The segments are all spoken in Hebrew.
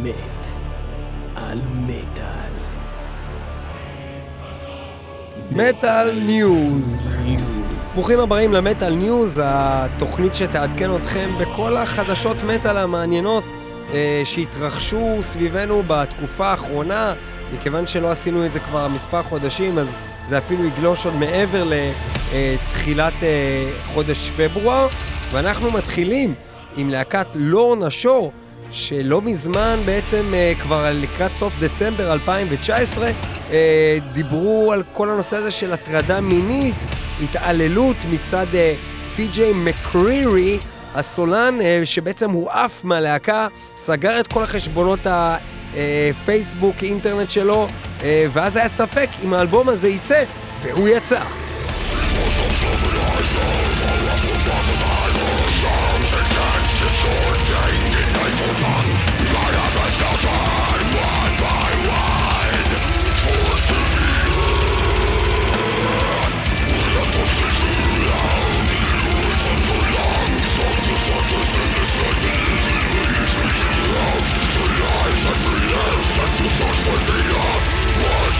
האמת על מטאל. Metal News. ברוכים הבאים ל Metal News, התוכנית שתעדכן אתכם בכל החדשות מטאל המעניינות אה, שהתרחשו סביבנו בתקופה האחרונה. מכיוון שלא עשינו את זה כבר מספר חודשים, אז זה אפילו יגלוש עוד מעבר לתחילת אה, חודש פברואר. ואנחנו מתחילים עם להקת לורנה שור, שלא מזמן בעצם אה, כבר לקראת סוף דצמבר 2019 אה, דיברו על כל הנושא הזה של הטרדה מינית, התעללות מצד סי.ג'יי מקרירי, הסולן שבעצם הוא עף מהלהקה, סגר את כל החשבונות הפייסבוק, אינטרנט שלו, ואז היה ספק אם האלבום הזה יצא, והוא יצא.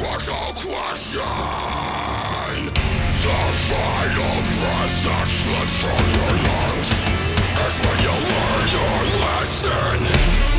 was a question. The final breath that slips from your lungs is when you learn your lesson.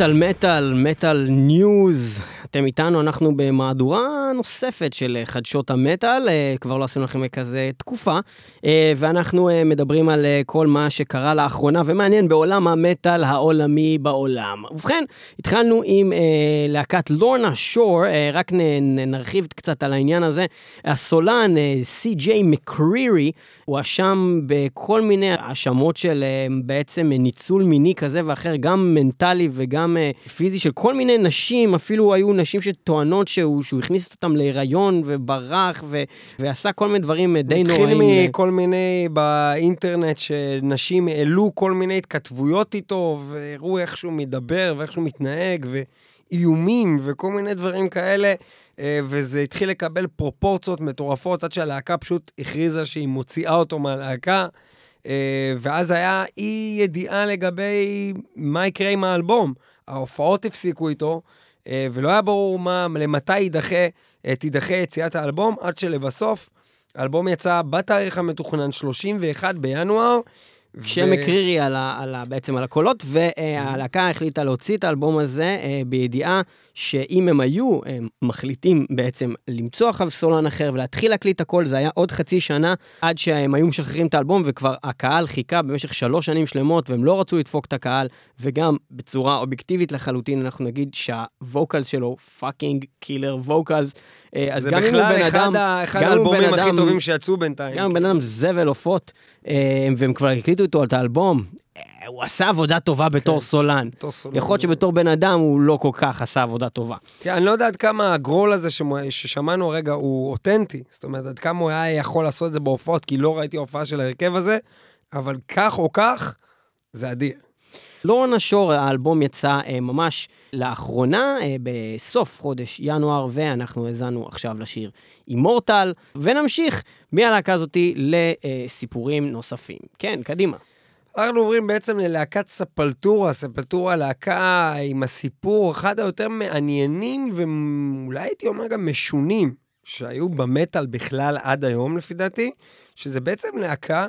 מטאל מטאל, מטאל ניוז. אתם איתנו, אנחנו במהדורה נוספת של אה, חדשות המטאל, אה, כבר לא עשינו לכם כזה תקופה, אה, ואנחנו מדברים על כל מה שקרה לאחרונה ומעניין בעולם המטאל העולמי בעולם. ובכן, התחלנו עם להקת לורנה שור, רק נרחיב קצת על העניין הזה. הסולן סי.ג'יי מקרירי הואשם בכל מיני האשמות של בעצם ניצול מיני כזה ואחר, גם מנטלי וגם פיזי של כל מיני נשים, אפילו היו נשים שטוענות שהוא, שהוא הכניס אותם להיריון וברח ו, ועשה כל מיני דברים די נוראים. התחיל מכל מיני באינטרנט שנשים העלו כל מיני התכתבויות איתו והראו איך שהוא מדבר ואיך שהוא מתנהג ואיומים וכל מיני דברים כאלה. אה, וזה התחיל לקבל פרופורציות מטורפות עד שהלהקה פשוט הכריזה שהיא מוציאה אותו מהלהקה. אה, ואז היה אי ידיעה לגבי מה יקרה עם האלבום. ההופעות הפסיקו איתו, אה, ולא היה ברור מה, למתי יידחה, אה, תידחה יציאת האלבום, עד שלבסוף, האלבום יצא בתאריך המתוכנן 31 בינואר, שם הקרירי על ה, על ה, בעצם על הקולות, והלהקה החליטה להוציא את האלבום הזה אה, בידיעה שאם הם היו הם מחליטים בעצם למצוא אחריו סולן אחר ולהתחיל להקליט הכל, זה היה עוד חצי שנה עד שהם היו משחררים את האלבום, וכבר הקהל חיכה במשך שלוש שנים שלמות, והם לא רצו לדפוק את הקהל, וגם בצורה אובייקטיבית לחלוטין, אנחנו נגיד שה vocals שלו fucking killer vocals. אז גם אם הוא בן אדם... זה אחד האלבומים הכי טובים שיצאו בינתיים. גם אם בן אדם זבל עופות, אה, והם כבר הקליטו איתו את האלבום, אה, הוא עשה עבודה טובה בתור כן, סולן. יכול להיות שבתור בן אדם הוא לא כל כך עשה עבודה טובה. כן, אני לא יודע עד כמה ה growl הזה ששמענו הרגע הוא אותנטי. זאת אומרת, עד כמה הוא היה יכול לעשות את זה בהופעות, כי לא ראיתי הופעה של ההרכב הזה, אבל כך או כך, זה אדיר. לורנה שור, האלבום יצא אה, ממש לאחרונה, אה, בסוף חודש ינואר, ואנחנו האזנו עכשיו לשיר אימורטל, ונמשיך מהלהקה הזאתי לסיפורים נוספים. כן, קדימה. אנחנו עוברים בעצם ללהקת ספלטורה, ספלטורה להקה עם הסיפור אחד היותר מעניינים ואולי הייתי אומר גם משונים שהיו במטאל בכלל עד היום לפי דעתי, שזה בעצם להקה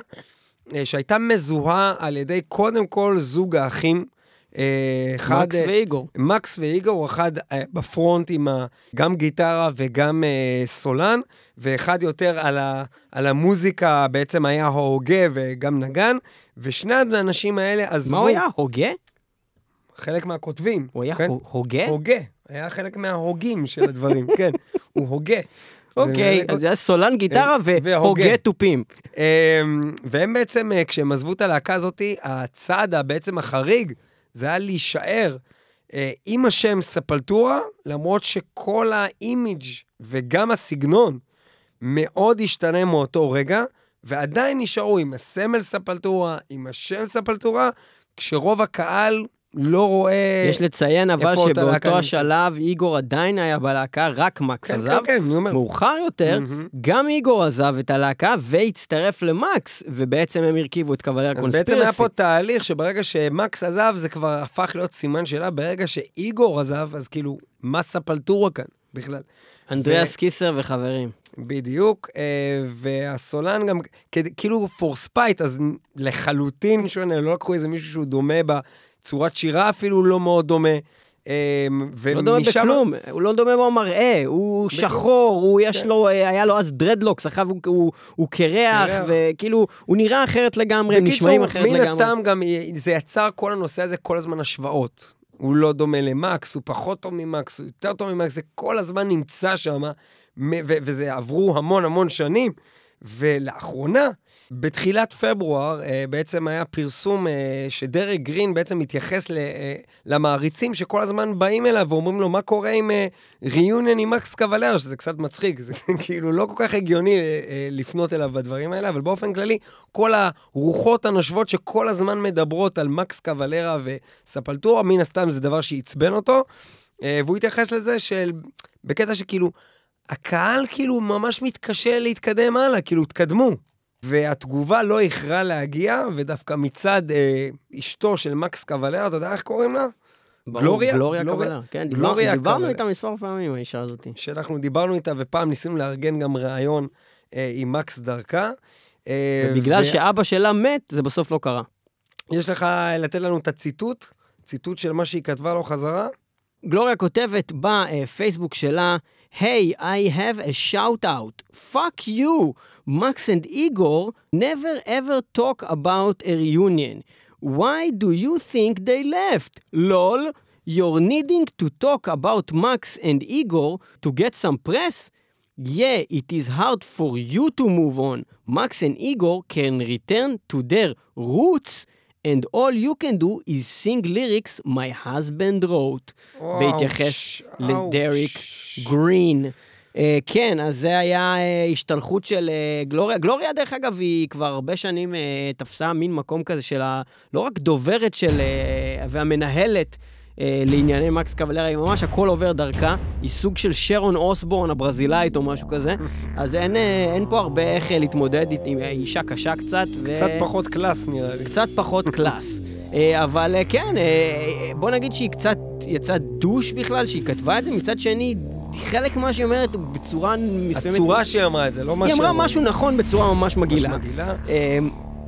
שהייתה מזוהה על ידי קודם כל זוג האחים. אה, אחד, מקס ואיגור. מקס ואיגור, אחד בפרונט עם גם גיטרה וגם סולן, ואחד יותר על, ה, על המוזיקה, בעצם היה הוגה וגם נגן, ושני האנשים האלה עזבו... מה הוא היה? הוגה? חלק מהכותבים. הוא היה כן? הוגה? הוגה. היה חלק מההוגים של הדברים, כן. הוא הוגה. אוקיי, אז זה היה סולן גיטרה והוגה תופים. אמ, והם בעצם, אה, כשהם עזבו את הלהקה הזאת, הצעד בעצם החריג, זה היה להישאר אה, עם השם ספלטורה, למרות שכל האימיג' וגם הסגנון מאוד השתנה מאותו רגע, ועדיין נשארו עם הסמל ספלטורה, עם השם ספלטורה, כשרוב הקהל לא רואה... יש לציין אבל שבאותו השלב איגור עדיין היה בלהקה, רק מקס כן, עזב. כן, כן, אני אומר. מאוחר יותר, mm-hmm. גם איגור עזב את הלהקה והצטרף למקס, ובעצם הם הרכיבו את קוולר קונספירסי. אז בעצם היה פה תהליך שברגע שמקס עזב, זה כבר הפך להיות סימן שאלה, ברגע שאיגור עזב, אז כאילו, מה ספלטורה כאן בכלל? אנדריאס ו... קיסר וחברים. בדיוק, אה, והסולן גם, כאילו for spite, אז לחלוטין, שונה, לא לקחו איזה מישהו שהוא דומה בצורת שירה אפילו לא מאוד דומה. ומשם... לא דומה בכלום, הוא לא דומה במראה, הוא שחור, הוא יש כן. לו, אה, היה לו אז dreadlocks, אחריו הוא קרח, וכאילו, הוא נראה אחרת לגמרי, הם נשמעים אחרת לגמרי. בקיצור, מן הסתם גם זה יצר כל הנושא הזה כל הזמן השוואות. הוא לא דומה למקס, הוא פחות טוב ממקס, הוא יותר טוב ממקס, זה כל הזמן נמצא שם, וזה עברו המון המון שנים. ולאחרונה, בתחילת פברואר, אה, בעצם היה פרסום אה, שדרק גרין בעצם מתייחס אה, למעריצים שכל הזמן באים אליו ואומרים לו, מה קורה עם ריוניון עם מקס קוולר, שזה קצת מצחיק, זה כאילו לא כל כך הגיוני לפנות אליו בדברים האלה, אבל באופן כללי, כל הרוחות הנושבות שכל הזמן מדברות על מקס קוולרה וספלטורה, מן הסתם זה דבר שעצבן אותו, והוא התייחס לזה של, בקטע שכאילו, הקהל כאילו ממש מתקשה להתקדם הלאה, כאילו, תקדמו. והתגובה לא איחרה להגיע, ודווקא מצד אה, אשתו של מקס קוולר, אתה יודע איך קוראים לה? גלוריה? גלוריה קוולר, כן, גלוריה דיברנו איתה מספר פעמים, האישה הזאת. שאנחנו דיברנו איתה, ופעם ניסינו לארגן גם ראיון אה, עם מקס דרכה. אה, ובגלל ו... שאבא שלה מת, זה בסוף לא קרה. יש לך לתת לנו את הציטוט ציטוט של מה שהיא כתבה לו חזרה? גלוריה כותבת בפייסבוק שלה, Hey, I have a shout out. Fuck you. Max and Igor never ever talk about a reunion. Why do you think they left? Lol. You're needing to talk about Max and Igor to get some press? Yeah, it is hard for you to move on. Max and Igor can return to their roots and all you can do is sing lyrics my husband wrote. בהתייחס לדריק גרין. אה, כן, אז זה היה אה, השתלחות של אה, גלוריה. גלוריה, דרך אגב, היא כבר הרבה שנים אה, תפסה מין מקום כזה של ה... לא רק דוברת של... אה, והמנהלת אה, לענייני מקס קבלרה, היא ממש הכל עובר דרכה, היא סוג של שרון אוסבורן הברזילאית או משהו כזה, אז אין, אה, אין פה הרבה איך אה, להתמודד עם אישה קשה קצת. ו... קצת פחות class נראה לי. קצת פחות class. אבל כן, בוא נגיד שהיא קצת יצאה דוש בכלל, שהיא כתבה את זה, מצד שני, חלק ממה שהיא אומרת בצורה מסוימת... הצורה שהיא אמרה את זה, לא מה שהיא אמרה. היא אמרה משהו נכון בצורה ממש מגעילה. ממש מגעילה.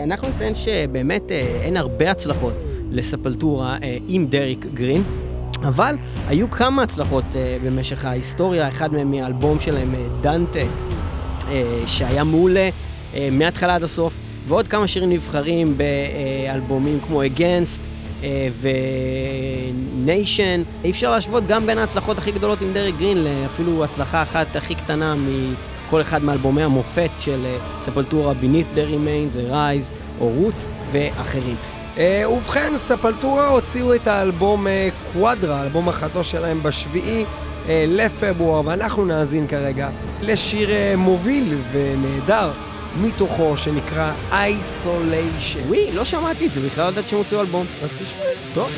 אנחנו נציין שבאמת אין הרבה הצלחות לספלטורה אה, עם דריק גרין. אבל היו כמה הצלחות אה, במשך ההיסטוריה, אחד מהם מאלבום שלהם, אה, דנטה, שהיה מעולה מההתחלה עד הסוף, ועוד כמה שירים נבחרים באלבומים כמו אה, ו-Nation. אי אפשר להשוות גם בין ההצלחות הכי גדולות עם דריק גרין לאפילו הצלחה אחת הכי קטנה מכל אחד מאלבומי המופת של ספלטורה, the Remains, The Rise או Roots ואחרים. Uh, ובכן, ספלטורה הוציאו את האלבום uh, קוואדרה, אלבום החדש שלהם בשביעי uh, לפברואר, ואנחנו נאזין כרגע לשיר מוביל ונהדר מתוכו, שנקרא Isolation. וואי, לא שמעתי את זה, בכלל לא יודעת שהם הוציאו אלבום. אז תשמע. טוב.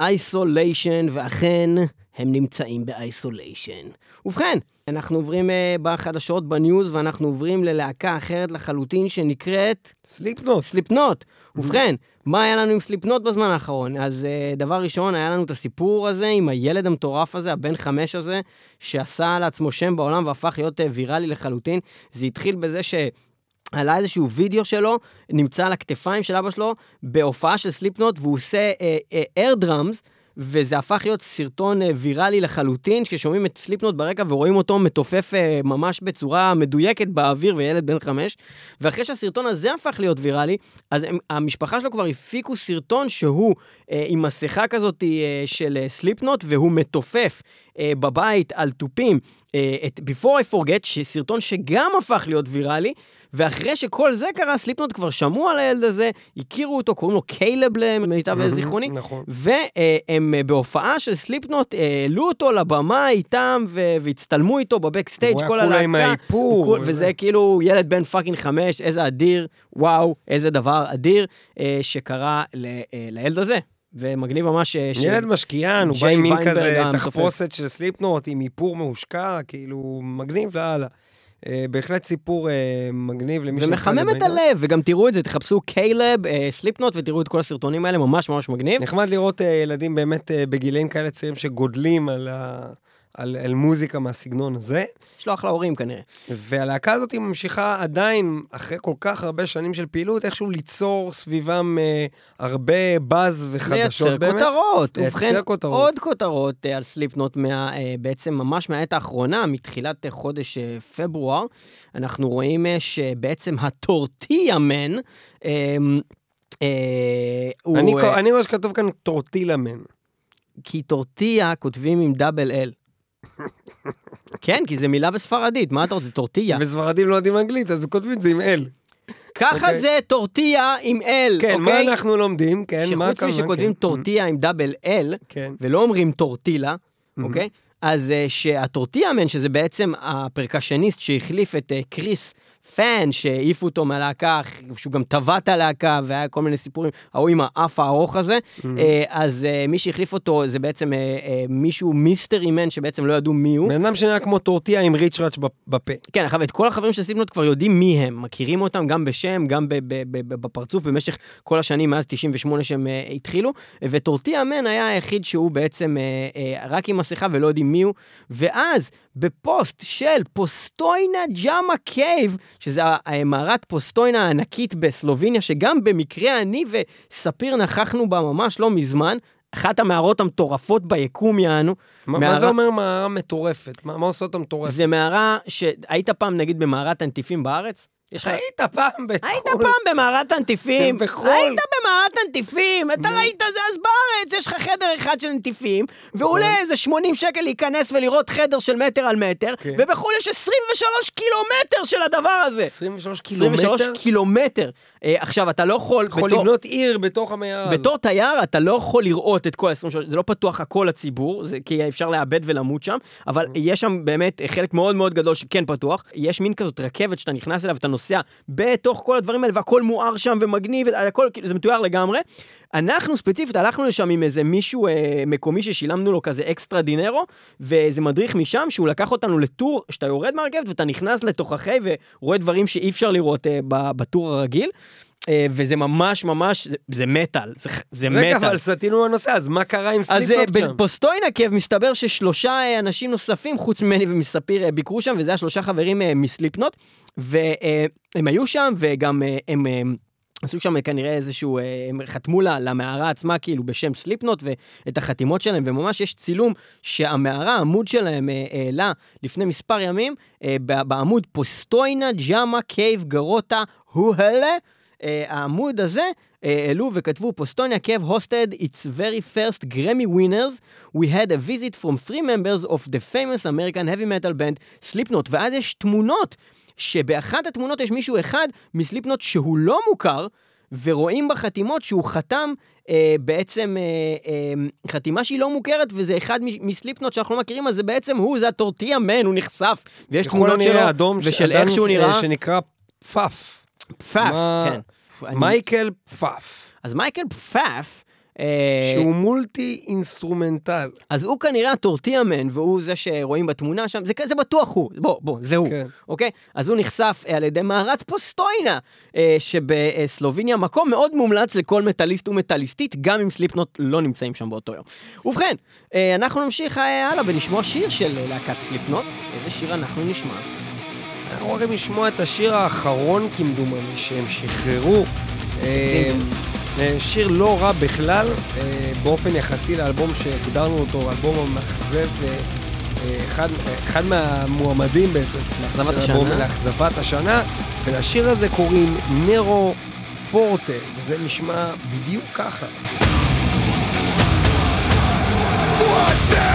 isolation, ואכן, הם נמצאים ב isolation. ובכן, אנחנו עוברים אה, בחדשות ב news, ואנחנו עוברים ללהקה אחרת לחלוטין שנקראת סליפנוט. סליפנוט. ובכן, מה היה לנו עם סליפנוט בזמן האחרון? אז אה, דבר ראשון, היה לנו את הסיפור הזה עם הילד המטורף הזה, הבן חמש הזה, שעשה לעצמו שם בעולם והפך להיות אה, ויראלי לחלוטין. זה התחיל בזה ש... עלה איזשהו וידאו שלו, נמצא על הכתפיים של אבא שלו, בהופעה של סליפנוט, והוא עושה air drums, וזה הפך להיות סרטון אה, ויראלי לחלוטין, כששומעים את סליפנוט ברקע ורואים אותו מתופף אה, ממש בצורה מדויקת באוויר, וילד בן חמש. ואחרי שהסרטון הזה הפך להיות ויראלי, אז הם, המשפחה שלו כבר הפיקו סרטון שהוא אה, עם מסכה כזאת אה, של אה, סליפנוט, והוא מתופף אה, בבית על תופים אה, את Before I Forget, שסרטון שגם הפך להיות ויראלי, ואחרי שכל זה קרה, סליפנוט כבר שמעו על הילד הזה, הכירו אותו, קוראים לו קיילב למיטב זיכרוני, נכון. והם בהופעה של סליפנוט העלו אותו לבמה איתם והצטלמו איתו ב backstage כל הלהקה. הוא היה כולה עם האיפור. וזה כאילו ילד בן fucking חמש, איזה אדיר, וואו, איזה דבר אדיר אה, שקרה אה, לילד הזה. ומגניב ממש... אה, ילד משקיען, הוא בא עם מין כזה תחפושת של סליפנוט, עם איפור מושקע, כאילו, מגניב לאללה. Uh, בהחלט סיפור uh, מגניב למי ש... ומחמם את הלב, וגם תראו את זה, תחפשו קיילב, סליפנוט, ותראו את כל הסרטונים האלה, ממש ממש מגניב. נחמד לראות ילדים באמת בגילאים כאלה צעירים שגודלים על ה... על, על מוזיקה מהסגנון הזה. יש לו אחלה הורים כנראה. והלהקה הזאת ממשיכה עדיין, אחרי כל כך הרבה שנים של פעילות, איכשהו ליצור סביבם אה, הרבה באז וחדשות לייצר באמת. כותרות. לייצר ובכן, כותרות. עוד כותרות אה, על סליפנוט, מה, אה, בעצם ממש מהעת האחרונה, מתחילת אה, חודש אה, פברואר, אנחנו רואים אה, שבעצם הטורטיה מן, אה, אה, אני, הוא... אה, אני רואה שכתוב כאן טורטילה מן. כי טורטיה כותבים עם דאבל אל. כן, כי זה מילה בספרדית, מה אתה רוצה? טורטיה. וספרדים לא יודעים אנגלית, אז כותבים את זה עם אל. ככה okay. אוקיי. זה טורטיה עם אל, כן, אוקיי? מה אנחנו לומדים? כן, מה שחוץ משכותבים כן. טורטיה עם דאבל אל, כן. ולא אומרים טורטילה, אוקיי? אז אה, שה Tortilla Man, שזה בעצם הפרקשניסט שהחליף את אה, קריס פאן שהעיפו אותו מהלהקה, שהוא גם תבע את הלהקה, והיה כל מיני סיפורים, ההוא עם האף הארוך הזה. Mm-hmm. אז אה, מי שהחליף אותו זה בעצם אה, מישהו mystery man, שבעצם לא ידעו מי הוא. בן אדם שנראה כמו טורטיה עם ריצ'ראץ' בפה. כן, עכשיו את כל החברים של סליפנוט כבר יודעים מי הם, מכירים אותם גם בשם, גם בפרצוף, במשך כל השנים מאז 98 שהם התחילו, ו Tortilla Man היה היחיד שהוא בעצם רק עם מסכה ולא יודעים מי הוא, ואז בפוסט של Postojna Jama Cave, שזה מערת פוסטוינה הענקית בסלוביניה, שגם במקרה אני וספיר נכחנו בה ממש לא מזמן, אחת המערות המטורפות ביקום יענו. מה, מערה... מה זה אומר מערה מטורפת? מה, מה עושה אותה מטורפת? זה מערה שהיית פעם נגיד במערת הנטיפים בארץ? יש לך... היית פעם בחו"ל. היית פעם במערת הנטיפים. בחו"ל. היית במערת הנטיפים. אתה ראית זה אז בארץ, יש לך חדר אחד של נטיפים, ועולה נכון. איזה 80 שקל להיכנס ולראות חדר של מטר על מטר, כן. ובחו"ל יש 23 קילומטר של הדבר הזה. 23 קילומטר? 23 קילומטר. אה, עכשיו, אתה לא יכול... יכול לבנות עיר בתוך המערה הזאת. בתור תייר, אתה לא יכול לראות את כל ה-23, זה לא פתוח הכל לציבור, כי אפשר לאבד ולמות שם, אבל נכון. יש שם באמת חלק מאוד מאוד גדול שכן פתוח. יש מין כזאת רכבת שאתה נכנס אליה ואתה נוסע בתוך כל הדברים האלה, והכל מואר שם ומגניב, הכל, כאילו, זה מתואר לגמרי. אנחנו ספציפית הלכנו לשם עם איזה מישהו אה, מקומי ששילמנו לו כזה אקסטרה dinero, ואיזה מדריך משם שהוא לקח אותנו לטור, שאתה יורד מהרכבת ואתה נכנס לתוככי ורואה דברים שאי אפשר לראות אה, בטור הרגיל. אה, וזה ממש ממש, זה, מטאל, זה, זה רגע, מטאל. רגע, אבל סטינו לנושא, אז מה קרה עם סליפנוט שם? אז ב Postojna Cave מסתבר ששלושה אנשים נוספים, חוץ ממני ומספיר, ביקרו שם, וזה היה שלושה חברים מסליפנוט, והם היו שם, וגם הם... עשו שם כנראה איזשהו, הם חתמו לה, למערה עצמה כאילו בשם סליפנוט ואת החתימות שלהם, וממש יש צילום שהמערה, העמוד שלהם העלה לפני מספר ימים, בעמוד Postojna Jama Cave Grotta Höhle, העמוד הזה העלו וכתבו Postojna Cave hosted its very first Grammy winners. We had a visit from three members of the famous American heavy metal band Slipknot. ואז יש תמונות, שבאחת התמונות יש מישהו אחד מסליפנוט שהוא לא מוכר, ורואים בחתימות שהוא חתם אה, בעצם אה, אה, חתימה שהיא לא מוכרת, וזה אחד מסליפנוט שאנחנו לא מכירים, אז זה בעצם הוא, זה ה Tortilla Man, הוא נחשף, ויש תמונות שלו, ושל איך שהוא נראה. שנקרא פאף. פאף, כן. מייקל פאף. אז מייקל פאף, אה, שהוא multi instrumental. אז הוא כנראה ה Tortilla Man, והוא זה שרואים בתמונה שם, זה, זה בטוח הוא, בוא, בוא, זה הוא, כן. אוקיי? אז הוא נחשף אה, על ידי מערת פוסטוינה, אה, שבסלוביניה, מקום מאוד מומלץ לכל מטאליסט ומטאליסטית, גם אם סליפנוט לא נמצאים שם באותו יום. ובכן, אה, אנחנו נמשיך אה, הלאה ונשמע שיר של להקת סליפנוט. איזה שיר אנחנו נשמע? אנחנו הולכים לשמוע את השיר האחרון, כמדומני, שהם שחררו. אה, אה, שיר לא רע בכלל, אה, באופן יחסי לאלבום שהגדרנו אותו, אלבום המאכזב, אה, אחד, אחד מהמועמדים בעצם. לאכזבת השנה. לאכזבת השנה, ולשיר הזה קוראים נרו פורטה, וזה נשמע בדיוק ככה. What's this?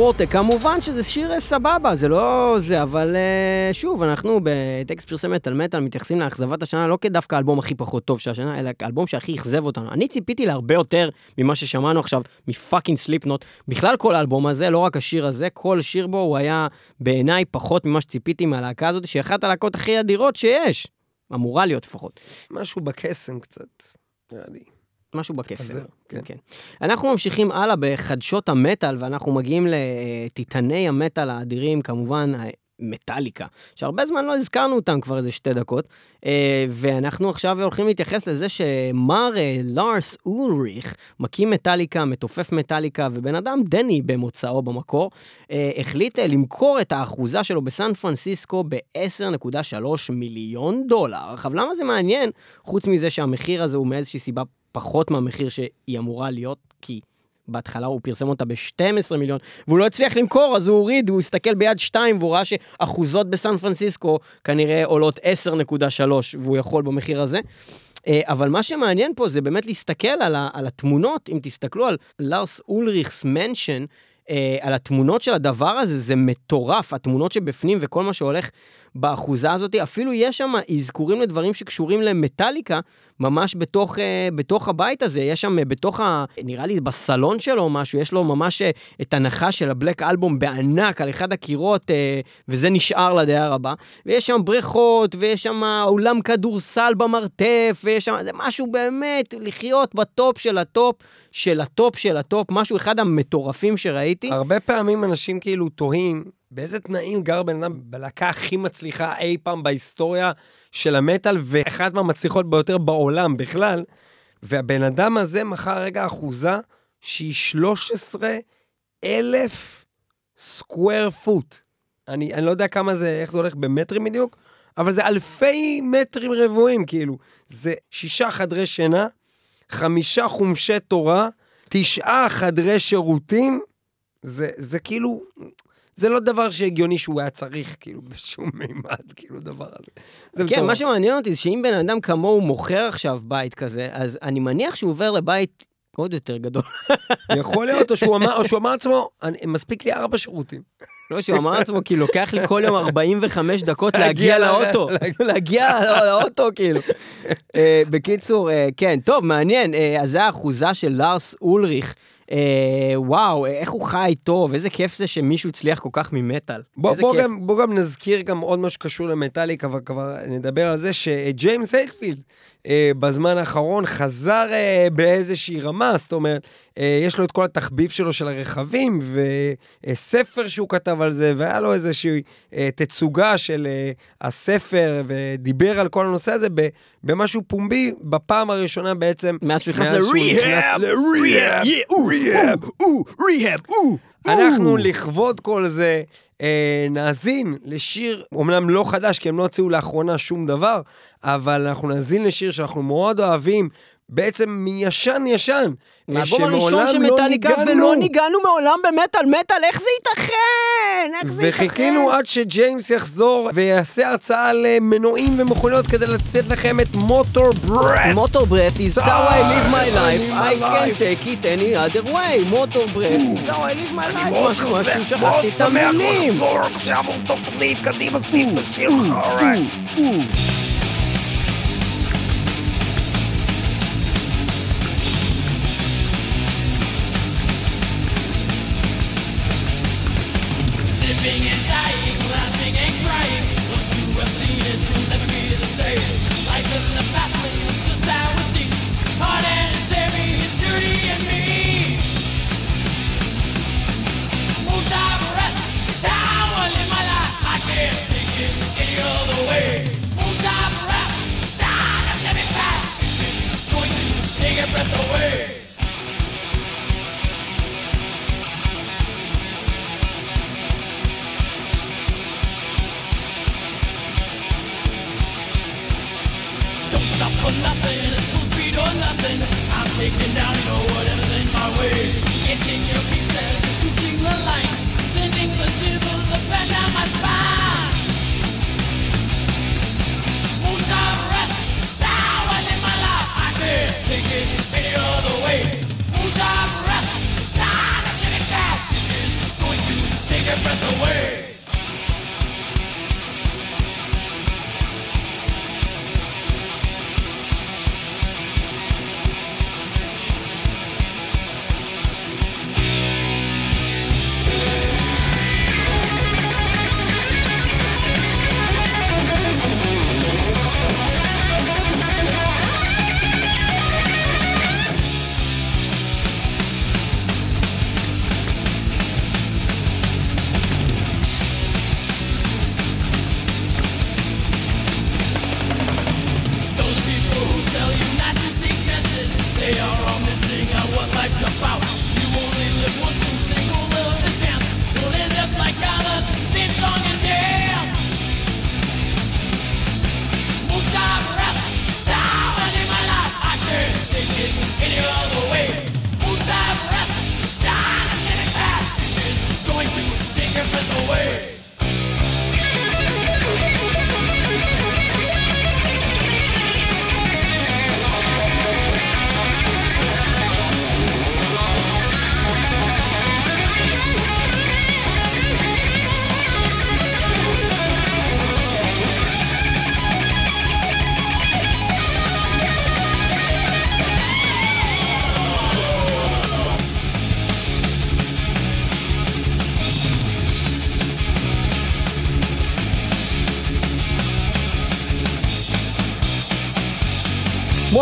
פורטה, כמובן שזה שיר אה, סבבה, זה לא זה, אבל אה, שוב, אנחנו בטקסט פרסי מטאל מטאל מתייחסים לאכזבת השנה לא כדווקא האלבום הכי פחות טוב של השנה, אלא כאלבום שהכי אכזב אותנו. אני ציפיתי להרבה יותר ממה ששמענו עכשיו מפאקינג סליפנוט. בכלל כל האלבום הזה, לא רק השיר הזה, כל שיר בו הוא היה בעיניי פחות ממה שציפיתי מהלהקה הזאת, שהיא אחת הלהקות הכי אדירות שיש. אמורה להיות לפחות. משהו בקסם קצת, נראה לי. משהו. חזר, כן. כן. אנחנו ממשיכים הלאה בחדשות המטאל, ואנחנו מגיעים לטיטני המטאל האדירים, כמובן, מטאליקה, שהרבה זמן לא הזכרנו אותם כבר איזה שתי דקות, אה, ואנחנו עכשיו הולכים להתייחס לזה שמר אה, לארס אולריך, מקים מטאליקה, מתופף מטאליקה, ובן אדם דני במוצאו במקור, אה, החליט למכור את האחוזה שלו בסן פרנסיסקו ב-10.3 מיליון דולר. עכשיו, למה זה מעניין? חוץ מזה שהמחיר הזה הוא מאיזושהי סיבה פחות מהמחיר שהיא אמורה להיות, כי בהתחלה הוא פרסם אותה ב-12 מיליון, והוא לא הצליח למכור, אז הוא הוריד, הוא הסתכל ביד 2 והוא ראה שאחוזות בסן פרנסיסקו כנראה עולות 10.3, והוא יכול במחיר הזה. אה, אבל מה שמעניין פה זה באמת להסתכל על, ה- על התמונות, אם תסתכלו על לארס אולריכס מנשן, אה, על התמונות של הדבר הזה, זה מטורף, התמונות שבפנים וכל מה שהולך באחוזה הזאת, אפילו יש שם אזכורים לדברים שקשורים למטאליקה, ממש בתוך, אה, בתוך הבית הזה, יש שם אה, בתוך, ה, נראה לי בסלון שלו או משהו, יש לו ממש אה, את הנחש של ה Black Album בענק על אחד הקירות, וזה נשאר לדייר הבא. ויש שם בריכות, ויש שם אולם כדורסל במרתף, ויש שם, זה משהו באמת, לחיות בטופ של הטופ של הטופ של הטופ, משהו אחד המטורפים שראיתי. הרבה פעמים אנשים כאילו תוהים באיזה תנאים גר בן אדם בלהקה הכי מצליחה אי פעם בהיסטוריה של המטאל, ואחת מהמצליחות ביותר בעולם בכלל, והבן אדם הזה מכר רגע אחוזה שהיא 13 אלף סקוואר פוט. אני, אני לא יודע כמה זה, איך זה הולך במטרים בדיוק, אבל זה אלפי מטרים רבועים, כאילו. זה שישה חדרי שינה, חמישה חומשי תורה, תשעה חדרי שירותים, זה, זה כאילו, זה לא דבר שהגיוני שהוא היה צריך, כאילו, בשום מימד, כאילו, דבר הזה. זה כן. מה שמעניין אותי זה שאם בן אדם כמוהו מוכר עכשיו בית כזה, אז אני מניח שהוא עובר לבית עוד יותר גדול. יכול להיות, או שהוא אמר, או שהוא אמר לעצמו, "אני- מספיק לי ארבע שירותים. לא, שהוא אמר לעצמו, כאילו, לוקח לי כל יום 45 דקות להגיע לאוטו. להגיע לא- לאוטו, כאילו. אה, בקיצור, אה, כן, טוב, מעניין. אה, אז זה האחוזה של לארס אולריך. אה, וואו, איך הוא חי טוב, איזה כיף זה שמישהו הצליח כל כך ממטאל. בוא, בוא, כיף. גם, בוא גם נזכיר גם עוד משהו שקשור למטאליק, אבל כבר נדבר על זה שג'יימס הטפילד אה, בזמן האחרון חזר אה, באיזושהי רמה, זאת אומרת, אה, יש לו את כל התחביב שלו של הרכבים, וספר שהוא כתב על זה, והיה לו איזושהי אה, תצוגה של אה, הספר, ודיבר על כל הנושא הזה ב- במשהו פומבי, בפעם הראשונה בעצם. מאז שהוא נכנס שהוא ל-rehab. נכנס ל-rehab. אנחנו לכבוד כל זה אה, נאזין לשיר, אומנם לא חדש, כי הם לא הוציאו לאחרונה שום דבר, אבל אנחנו נאזין לשיר שאנחנו מאוד אוהבים, בעצם מישן ישן. מהאלבום הראשון של לא מטאליקה. ולא ניגענו מעולם במטאל, מטאל, איך זה ייתכן? איך זה ייתכן? וחיכינו עד שג'יימס יחזור ויעשה הרצאה על אה, מנועים ומכוניות כדי לתת לכם את מוטור ברט. Motor breath is how I live my life, I can't take it any other way, motor breath is how I live my life, משהו, משהו, שכחתי את המילים. לחזור עכשיו על תוכנית, קדימה שים את השיר Living and dying,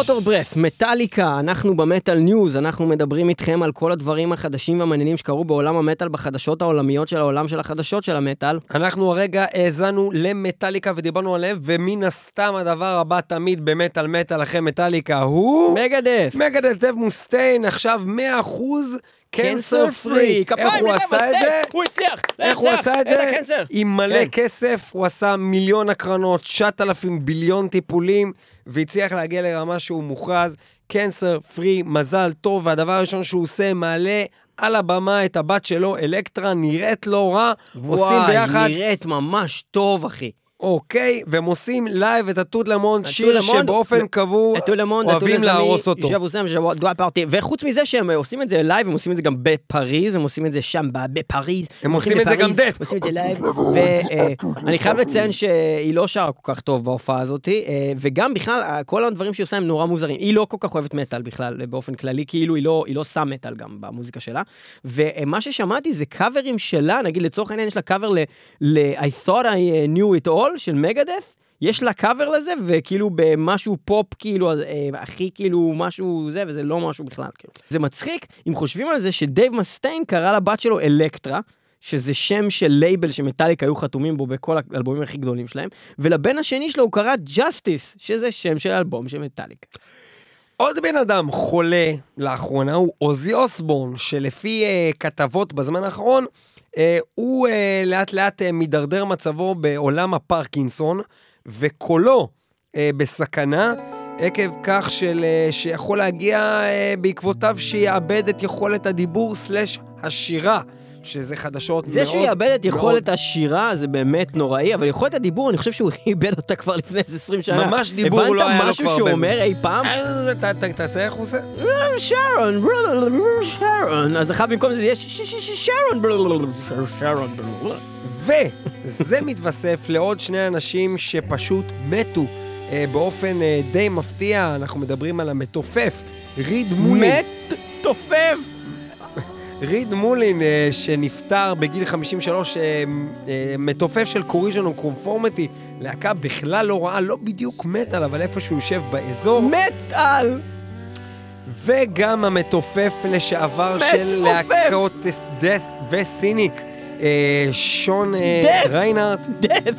ווטר ברף, מטאליקה, אנחנו ב Metal News, אנחנו מדברים איתכם על כל הדברים החדשים והמעניינים שקרו בעולם המטאל בחדשות העולמיות של העולם של החדשות של המטאל. אנחנו הרגע האזנו למטאליקה ודיברנו עליהם, ומן הסתם הדבר הבא תמיד במטאל מטאל אחרי מטאליקה הוא... מגדת'. מגדת' דייב מוסטיין, עכשיו 100% cancer free. איך הוא עשה את זה? הוא הצליח! איך הוא עשה את זה? עם מלא כן. כסף, הוא עשה מיליון הקרנות, 9,000 ביליון טיפולים, והצליח להגיע לרמה שהוא מוכרז. cancer free, מזל טוב, והדבר הראשון שהוא עושה, מעלה על הבמה את הבת שלו, אלקטרה, נראית לא רע, עושים ביחד, וואי, נראית ממש טוב, אחי. אוקיי, והם עושים לייב את A Tout le Monde, שיר שבאופן לא, קבוע אוהבים להרוס אותו. וחוץ מזה שהם עושים את זה לייב, הם עושים את זה גם בפריז, הם עושים את זה שם בפריז. הם עושים את זה גם דף. עושים את זה לייב, ואני חייב לציין שהיא לא שרה כל כך טוב בהופעה הזאת, אה, וגם בכלל, אה, כל הדברים שהיא עושה הם נורא מוזרים. היא לא כל כך אוהבת מטאל בכלל, באופן כללי, כאילו היא לא, לא שם מטאל גם במוזיקה שלה. ומה ששמעתי זה קאברים שלה, נגיד לצורך העניין יש לה קאבר ל- ל- I thought I knew it all של מגאדת'. יש לה קאבר לזה, וכאילו במשהו פופ, כאילו, אה, הכי כאילו משהו זה, וזה לא משהו בכלל, כאילו. זה מצחיק, אם חושבים על זה, שדייב מסטיין קרא לבת שלו אלקטרה, שזה שם של לייבל שמטאליקה היו חתומים בו בכל האלבומים הכי גדולים שלהם, ולבן השני שלו הוא קרא ג'סטיס, שזה שם של אלבום של מטאליקה. עוד בן אדם חולה לאחרונה הוא אוזי אוסבורן, שלפי אה, כתבות בזמן האחרון, הוא אה, לאט לאט אה, מידרדר מצבו בעולם הפרקינסון, וקולו בסכנה, עקב כך של, שיכול להגיע בעקבותיו שיאבד את יכולת הדיבור סלש השירה, שזה חדשות מאוד זה שהוא יאבד את מאוד- יכולת השירה זה באמת נוראי, אבל יכולת הדיבור, אני חושב שהוא איבד אותה כבר לפני איזה 20 שנה. ממש דיבור לא היה לו הבנת כבר משהו שהוא אומר. אי פעם? אה, תעשה איך הוא עושה? שרון, שרון, אז אחד במקום זה יש שרון, שרון, וזה מתווסף לעוד שני אנשים שפשוט מתו אה, באופן אה, די מפתיע, אנחנו מדברים על המתופף, ריד מולין. מת תופף. ריד מולין, אה, שנפטר בגיל 53, אה, אה, מתופף של קוריז'ן וקונפורמיטי, להקה בכלל לא רעה, לא בדיוק מטאל, אבל איפשהו יושב באזור. מת על. וגם המתופף לשעבר מתופף. של להקות דף וסיניק, שון. ריינארט. דף.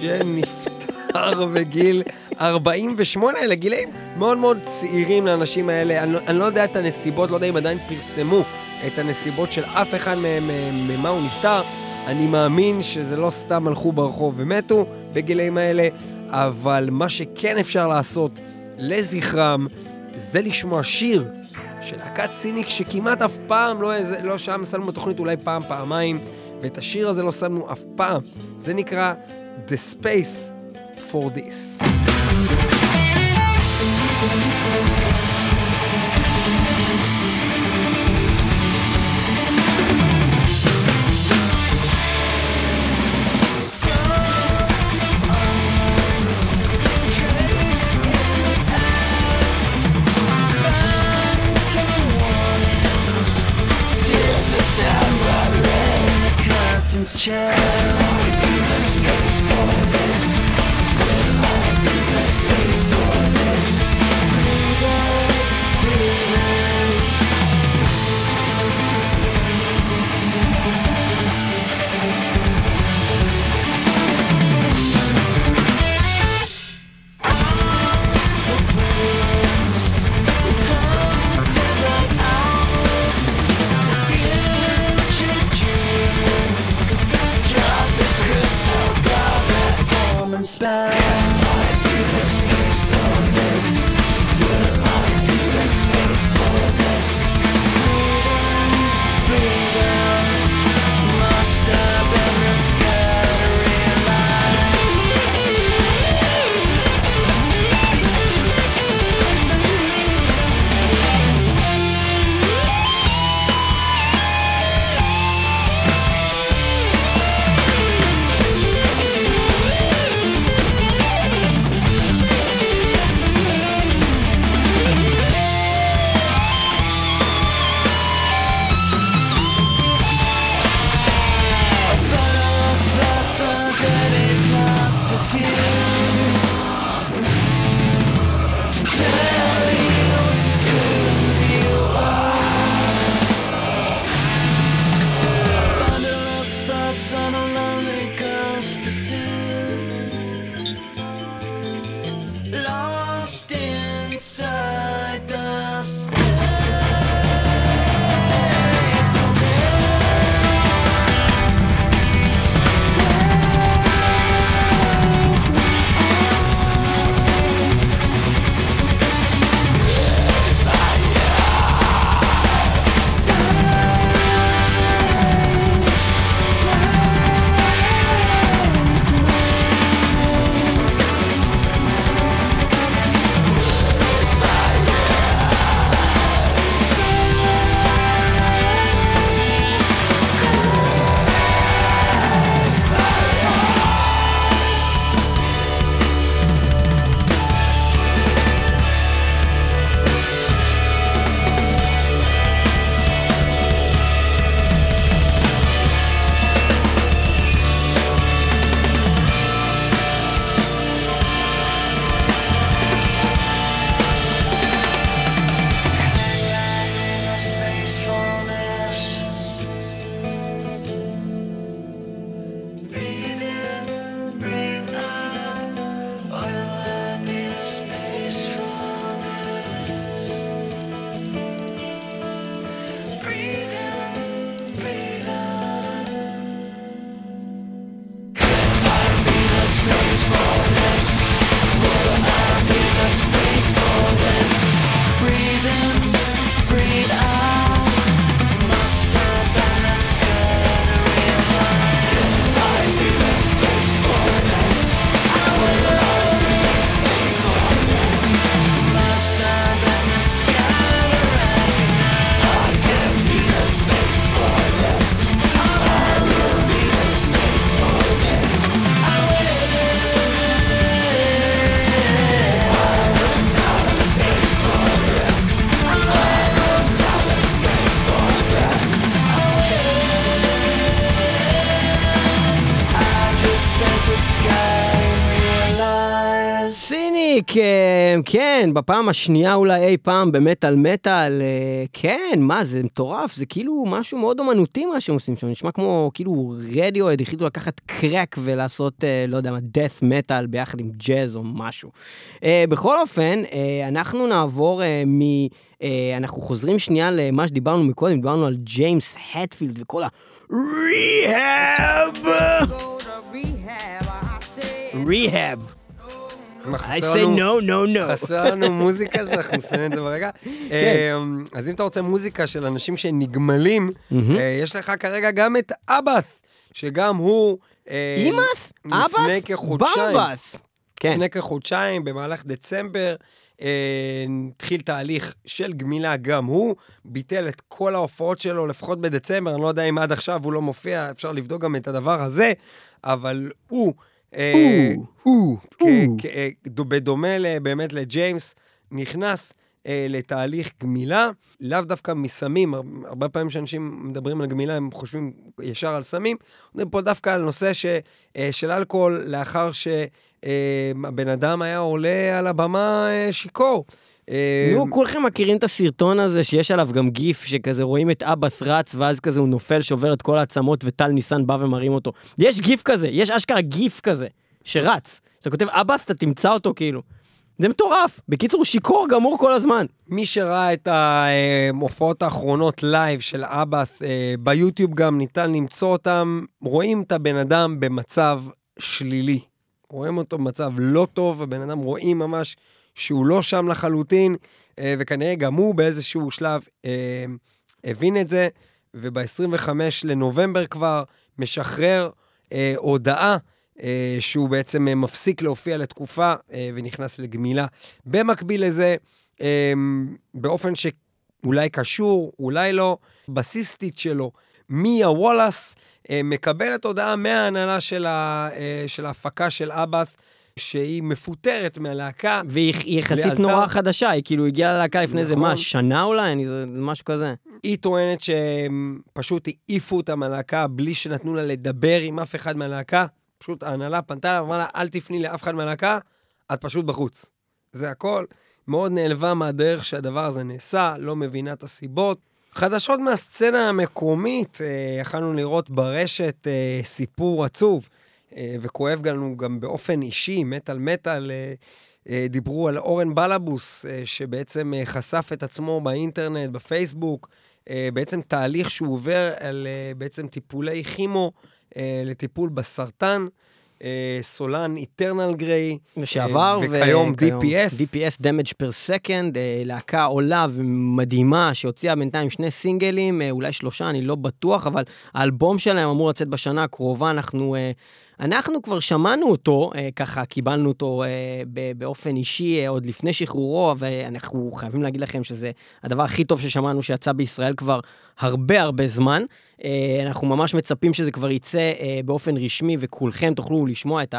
שנפטר בגיל 48, אלה גילאים מאוד מאוד צעירים לאנשים האלה. אני, לא- אני לא יודע את הנסיבות, לא יודע אם עדיין פרסמו את הנסיבות של אף אחד מהם, ממה הוא נפטר. אני מאמין שזה לא סתם הלכו ברחוב ומתו בגילאים האלה, אבל מה שכן אפשר לעשות לזכרם, זה לשמוע שיר של להקת סיניק שכמעט אף פעם לא, לא שם שמנו בתוכנית אולי פעם, פעמיים, ואת השיר הזה לא שמנו אף פעם. זה נקרא The Space for This. כן, בפעם השנייה אולי אי פעם במטאל מטאל, אה, כן, מה, זה מטורף, זה כאילו משהו מאוד אומנותי מה שהם עושים שם, נשמע כמו כאילו רדיואד החליטו לקחת קרק ולעשות, אה, לא יודע מה, death metal ביחד עם ג'אז או משהו. אה, בכל אופן, אה, אנחנו נעבור אה, מ... אה, אנחנו חוזרים שנייה למה שדיברנו מקודם, דיברנו על ג'יימס הטפילד וכל ה-rehab! Go to I say לנו- no, no, no. חסר לנו מוזיקה שאנחנו נסיים את זה ברגע. כן. אמ, אז אם אתה רוצה מוזיקה של אנשים שנגמלים. אה, יש לך כרגע גם את אבאס, שגם הוא... אה, אימאס? לפני אבאס? כחודשיים. במבס. כן. לפני כחודשיים, במהלך דצמבר, אה, התחיל תהליך של גמילה גם הוא, ביטל את כל ההופעות שלו, לפחות בדצמבר, אני לא יודע אם עד עכשיו הוא לא מופיע, אפשר לבדוק גם את הדבר הזה, אבל הוא, אה, הוא. אה, דו- בדומה באמת לג'יימס, נכנס אה, לתהליך גמילה, לאו דוקא מסמים, הר- הרבה פעמים כשאנשים מדברים על גמילה הם חושבים ישר על סמים, מדברים פה דווקא על נושא ש, אה, של אלכוהול לאחר שהבן אדם היה עולה על הבמה אה, שיכור. נו, כולכם מכירים את הסרטון הזה שיש עליו גם גיף, שכזה רואים את אבאס רץ, ואז כזה הוא נופל, שובר את כל העצמות, וטל ניסן בא ומרים אותו. יש גיף כזה, יש אשכרה גיף כזה, שרץ. כשאתה כותב אבאס, אתה תמצא אותו כאילו. זה מטורף. בקיצור, הוא שיכור גמור כל הזמן. מי שראה את ההופעות האחרונות לייב של אבאת', אה, ביוטיוב גם ניתן למצוא אותם, רואים את הבן אדם במצב שלילי. רואים אותו במצב לא טוב, הבן אדם רואים ממש שהוא לא שם לחלוטין, אה, וכנראה גם הוא באיזשהו שלב אה, הבין את זה, וב-25 לנובמבר כבר משחרר אה, הודעה שהוא בעצם מפסיק להופיע לתקופה ונכנס לגמילה. במקביל לזה, באופן שאולי קשור, אולי לא, בסיסטית שלו, מיה וולאס, מקבלת הודעה מההנהלה של, ה, של ההפקה של אבאס, שהיא מפוטרת מהלהקה. והיא היא יחסית לאלתר. נורא חדשה, היא כאילו הגיעה ללהקה לפני איזה נכון. מה, שנה אולי? אני, זה משהו כזה. היא טוענת שהם פשוט העיפו אותה מהלהקה בלי שנתנו לה לדבר עם אף אחד מהלהקה. פשוט ההנהלה פנתה לה ואמרה לה, אל תפני לאף אחד מהלהקה, את פשוט בחוץ. זה הכל. מאוד נעלבה מהדרך שהדבר הזה נעשה, לא מבינה את הסיבות. חדשות מהסצנה המקומית, אה, יכלנו לראות ברשת אה, סיפור עצוב וכואב לנו גם באופן אישי, מטאל מטאל. אה, אה, דיברו על אורן בלבוס, אה, שבעצם אה, חשף את עצמו באינטרנט, בפייסבוק, אה, בעצם תהליך שהוא עובר על אה, בעצם טיפולי כימו אה, לטיפול בסרטן, אה, סולן איטרנל גריי, לשעבר, אה, וכיום DPS. DPS Damage per Second, אה, להקה עולה ומדהימה, שהוציאה בינתיים שני סינגלים, אה, אולי שלושה, אני לא בטוח, אבל האלבום שלהם אמור לצאת בשנה הקרובה, אנחנו... אנחנו כבר שמענו אותו, אה, ככה קיבלנו אותו אה, באופן אישי אה, עוד לפני שחרורו, ואנחנו חייבים להגיד לכם שזה הדבר הכי טוב ששמענו שיצא בישראל כבר הרבה הרבה זמן. אה, אנחנו ממש מצפים שזה כבר יצא אה, באופן רשמי וכולכם תוכלו לשמוע את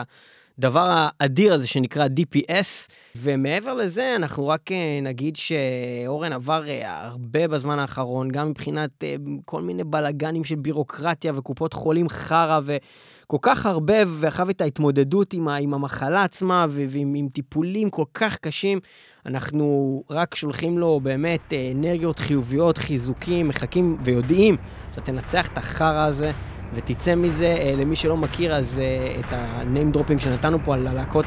הדבר האדיר הזה שנקרא DPS. ומעבר לזה, אנחנו רק אה, נגיד שאורן עבר אה, הרבה בזמן האחרון, גם מבחינת אה, כל מיני בלאגנים של בירוקרטיה וקופות חולים חרא וכל כך הרבה, ואחר את ההתמודדות עם, המחלה עצמה ו- ועם עם טיפולים כל כך קשים. אנחנו רק שולחים לו באמת אנרגיות חיוביות, חיזוקים, מחכים ויודעים שאתה תנצח את החרא הזה. ותצא מזה, אה, למי שלא מכיר, אז אה, את ה-name dropping שנתנו פה על הלהקות,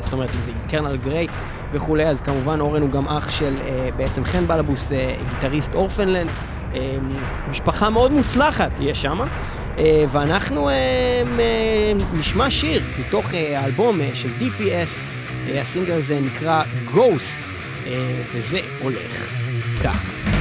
זאת אומרת, זה אינטרנל גריי וכולי, אז כמובן אורן הוא גם אח של אה, בעצם חן בלבוס, גיטריסט אורפנלנד, משפחה מאוד מוצלחת יש אה, ואנחנו נשמע שיר מתוך האלבום של DPS, הסינגל הזה נקרא Ghost, וזה הולך כך.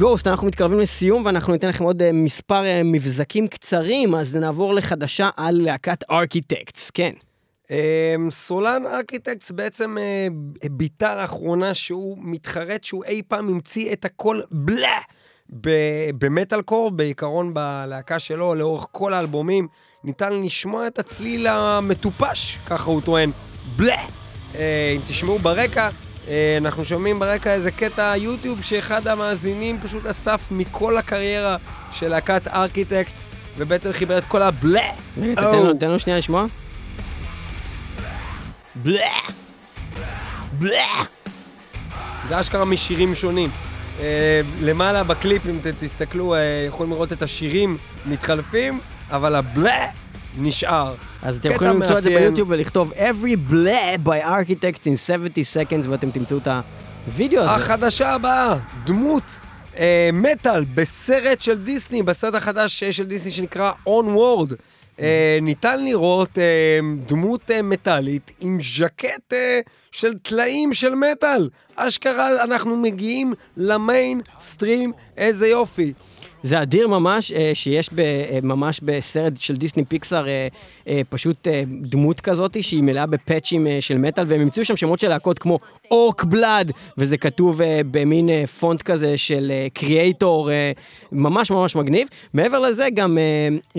Ghost, אנחנו מתקרבים לסיום ואנחנו ניתן לכם עוד אה, מספר אה, מבזקים קצרים, אז נעבור לחדשה על להקת ארכיטקטס, כן. אמ, סולן ארכיטקטס בעצם אה, ביטא לאחרונה שהוא מתחרט שהוא אי פעם המציא את הכל בלה במטאל קור, בעיקרון בלהקה שלו, לאורך כל האלבומים, ניתן לשמוע את הצליל המטופש, ככה הוא טוען, בלה. אם תשמעו ברקע, אנחנו שומעים ברקע איזה קטע יוטיוב שאחד המאזינים פשוט אסף מכל הקריירה של להקת ארכיטקטס, ובעצם חיבר את כל הבלה. תן לנו- שנייה לשמוע. בלה! בלה! זה אשכרה משירים שונים. אה, למעלה בקליפ, אם תסתכלו, אה, יכולים לראות את השירים מתחלפים, אבל הבלה נשאר. אז אתם יכולים למצוא את זה. ביוטיוב ולכתוב Every Bleh by Architects in 70 seconds ואתם תמצאו את הוידאו הזה. החדשה הבאה, דמות אה, מטאל בסרט של דיסני, בסרט החדש אה, של דיסני שנקרא Onward. אה, ניתן לראות אה, דמות אה, מטאלית עם ז'קט אה, של טלאים של מטאל. אשכרה אנחנו מגיעים למיין סטרים, איזה יופי. זה אדיר ממש, אה, שיש ב, אה, ממש בסרט של דיסני פיקסאר אה, פשוט דמות כזאת שהיא מלאה בפאצ'ים של מטאל, והם המציאו שם שמות של להקות כמו Orc Blood, וזה כתוב במין פונט כזה של קריאייטור, ממש ממש מגניב. מעבר לזה, גם,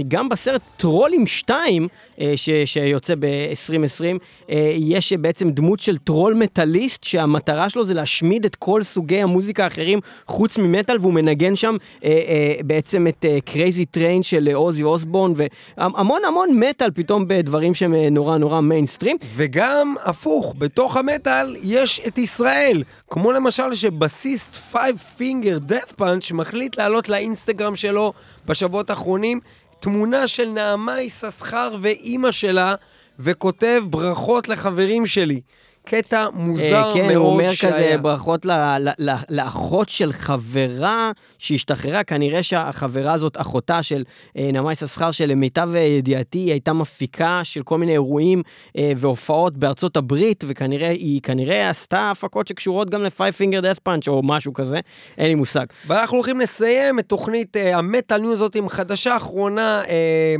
גם בסרט טרולים 2, אה, ש, שיוצא ב-2020, אה, יש בעצם דמות של טרול מטאליסט, שהמטרה שלו זה להשמיד את כל סוגי המוזיקה האחרים חוץ ממטאל, והוא מנגן שם אה, אה, בעצם את Crazy Train של אה, אוזי אוסבורן, והמון המון מטאל פתאום בדברים שהם אה, נורא נורא מיינסטרים. וגם הפוך, בתוך המטאל יש את ישראל. כמו למשל שבסיסט 5 פינגר death punch מחליט לעלות לאינסטגרם שלו בשבועות האחרונים תמונה של נעמה יששכר ואימא שלה, וכותב ברכות לחברים שלי. קטע מוזר אה, כן, מאוד הוא אומר שהיה. כזה ברכות ל- ל- ל- לאחות של חברה שהשתחררה, כנראה שהחברה הזאת אחותה של אה, נעמה יששכר, שלמיטב אה, ידיעתי היא הייתה מפיקה של כל מיני אירועים אה, והופעות בארצות הברית, וכנראה היא כנראה עשתה הפקות שקשורות גם ל-Five Finger Death Punch או משהו כזה, אין לי מושג. ואנחנו הולכים לסיים את תוכנית אה, המטאל ניוז הזאת עם חדשה אחרונה. אה,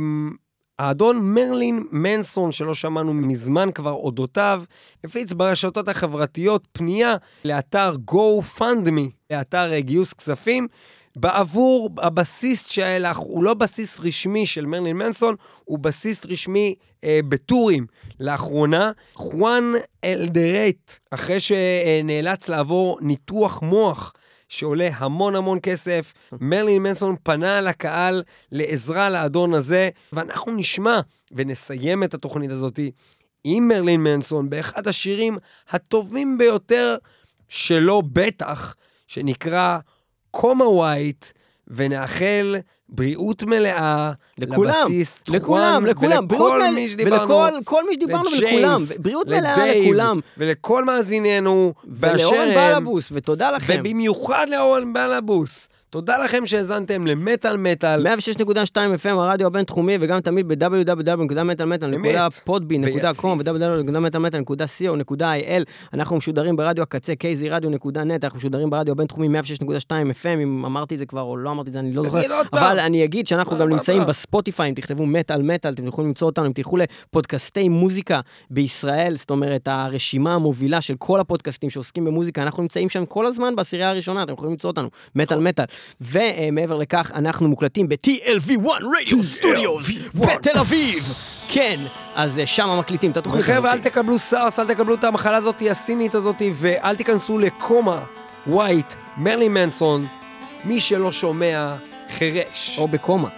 האדון מרלין מנסון, שלא שמענו מזמן כבר אודותיו, הפיץ ברשתות החברתיות פנייה לאתר GoFundMe, לאתר אה, גיוס כספים, בעבור הבסיסט שהלך, הוא לא בסיס רשמי של מרלין מנסון, הוא בסיסט רשמי אה, בטורים. לאחרונה, חואן אלדרט, אחרי שנאלץ לעבור ניתוח מוח, שעולה המון המון כסף. מרלין מנסון פנה לקהל לעזרה לאדון הזה, ואנחנו נשמע ונסיים את התוכנית הזאת עם מרלין מנסון באחד השירים הטובים ביותר שלו בטח, שנקרא קומה ווייט, ונאחל בריאות מלאה לכולם, לבסיסט לכולם, לכולם, ולכל מלאה, מי שדיברנו, ולכל כל מי שדיברנו ולכולם, לג'יימס, בריאות מלאה לכולם, ולכל מאזיננו באשר ולאורן. בלבוס, ותודה לכם. ובמיוחד לאורן בלבוס. תודה לכם שהאזנתם למטאל מטאל. 106.2 FM, הרדיו הבינתחומי, וגם תמיד ב-www.מטאלמטאל.podby.com ו-www.מטאלמטאל.co.il. אנחנו משודרים ברדיו הקצה, kzradio.net, אנחנו משודרים ברדיו הבינתחומי 106.2 FM, אם אמרתי את זה כבר או לא אמרתי את זה, אני לא זוכר. אבל אני אגיד שאנחנו גם נמצאים? בספוטיפיי, אם תכתבו מטאל מטאל, אתם יכולים למצוא אותנו, אם תלכו לפודקאסטי מוזיקה בישראל, זאת אומרת, הרשימה המובילה של כל הפודקאסטים שעוסקים במוזיקה, אנחנו נמצאים שם כל הזמן בעשירייה הראשונה, אתם יכולים למצוא אותנו, מטאל מטאל. ומעבר לכך, אנחנו מוקלטים ב-TLV1 רדיו סטודיוס בתל אביב. כן, אז אה, שם מקליטים את התוכנית וחבר'ה, אל הזאת. תקבלו סארס, אל תקבלו את המחלה הזאת הסינית הזאת, ואל תיכנסו לקומה, ווייט, מרלין מנסון, מי שלא שומע, חירש. או בקומה.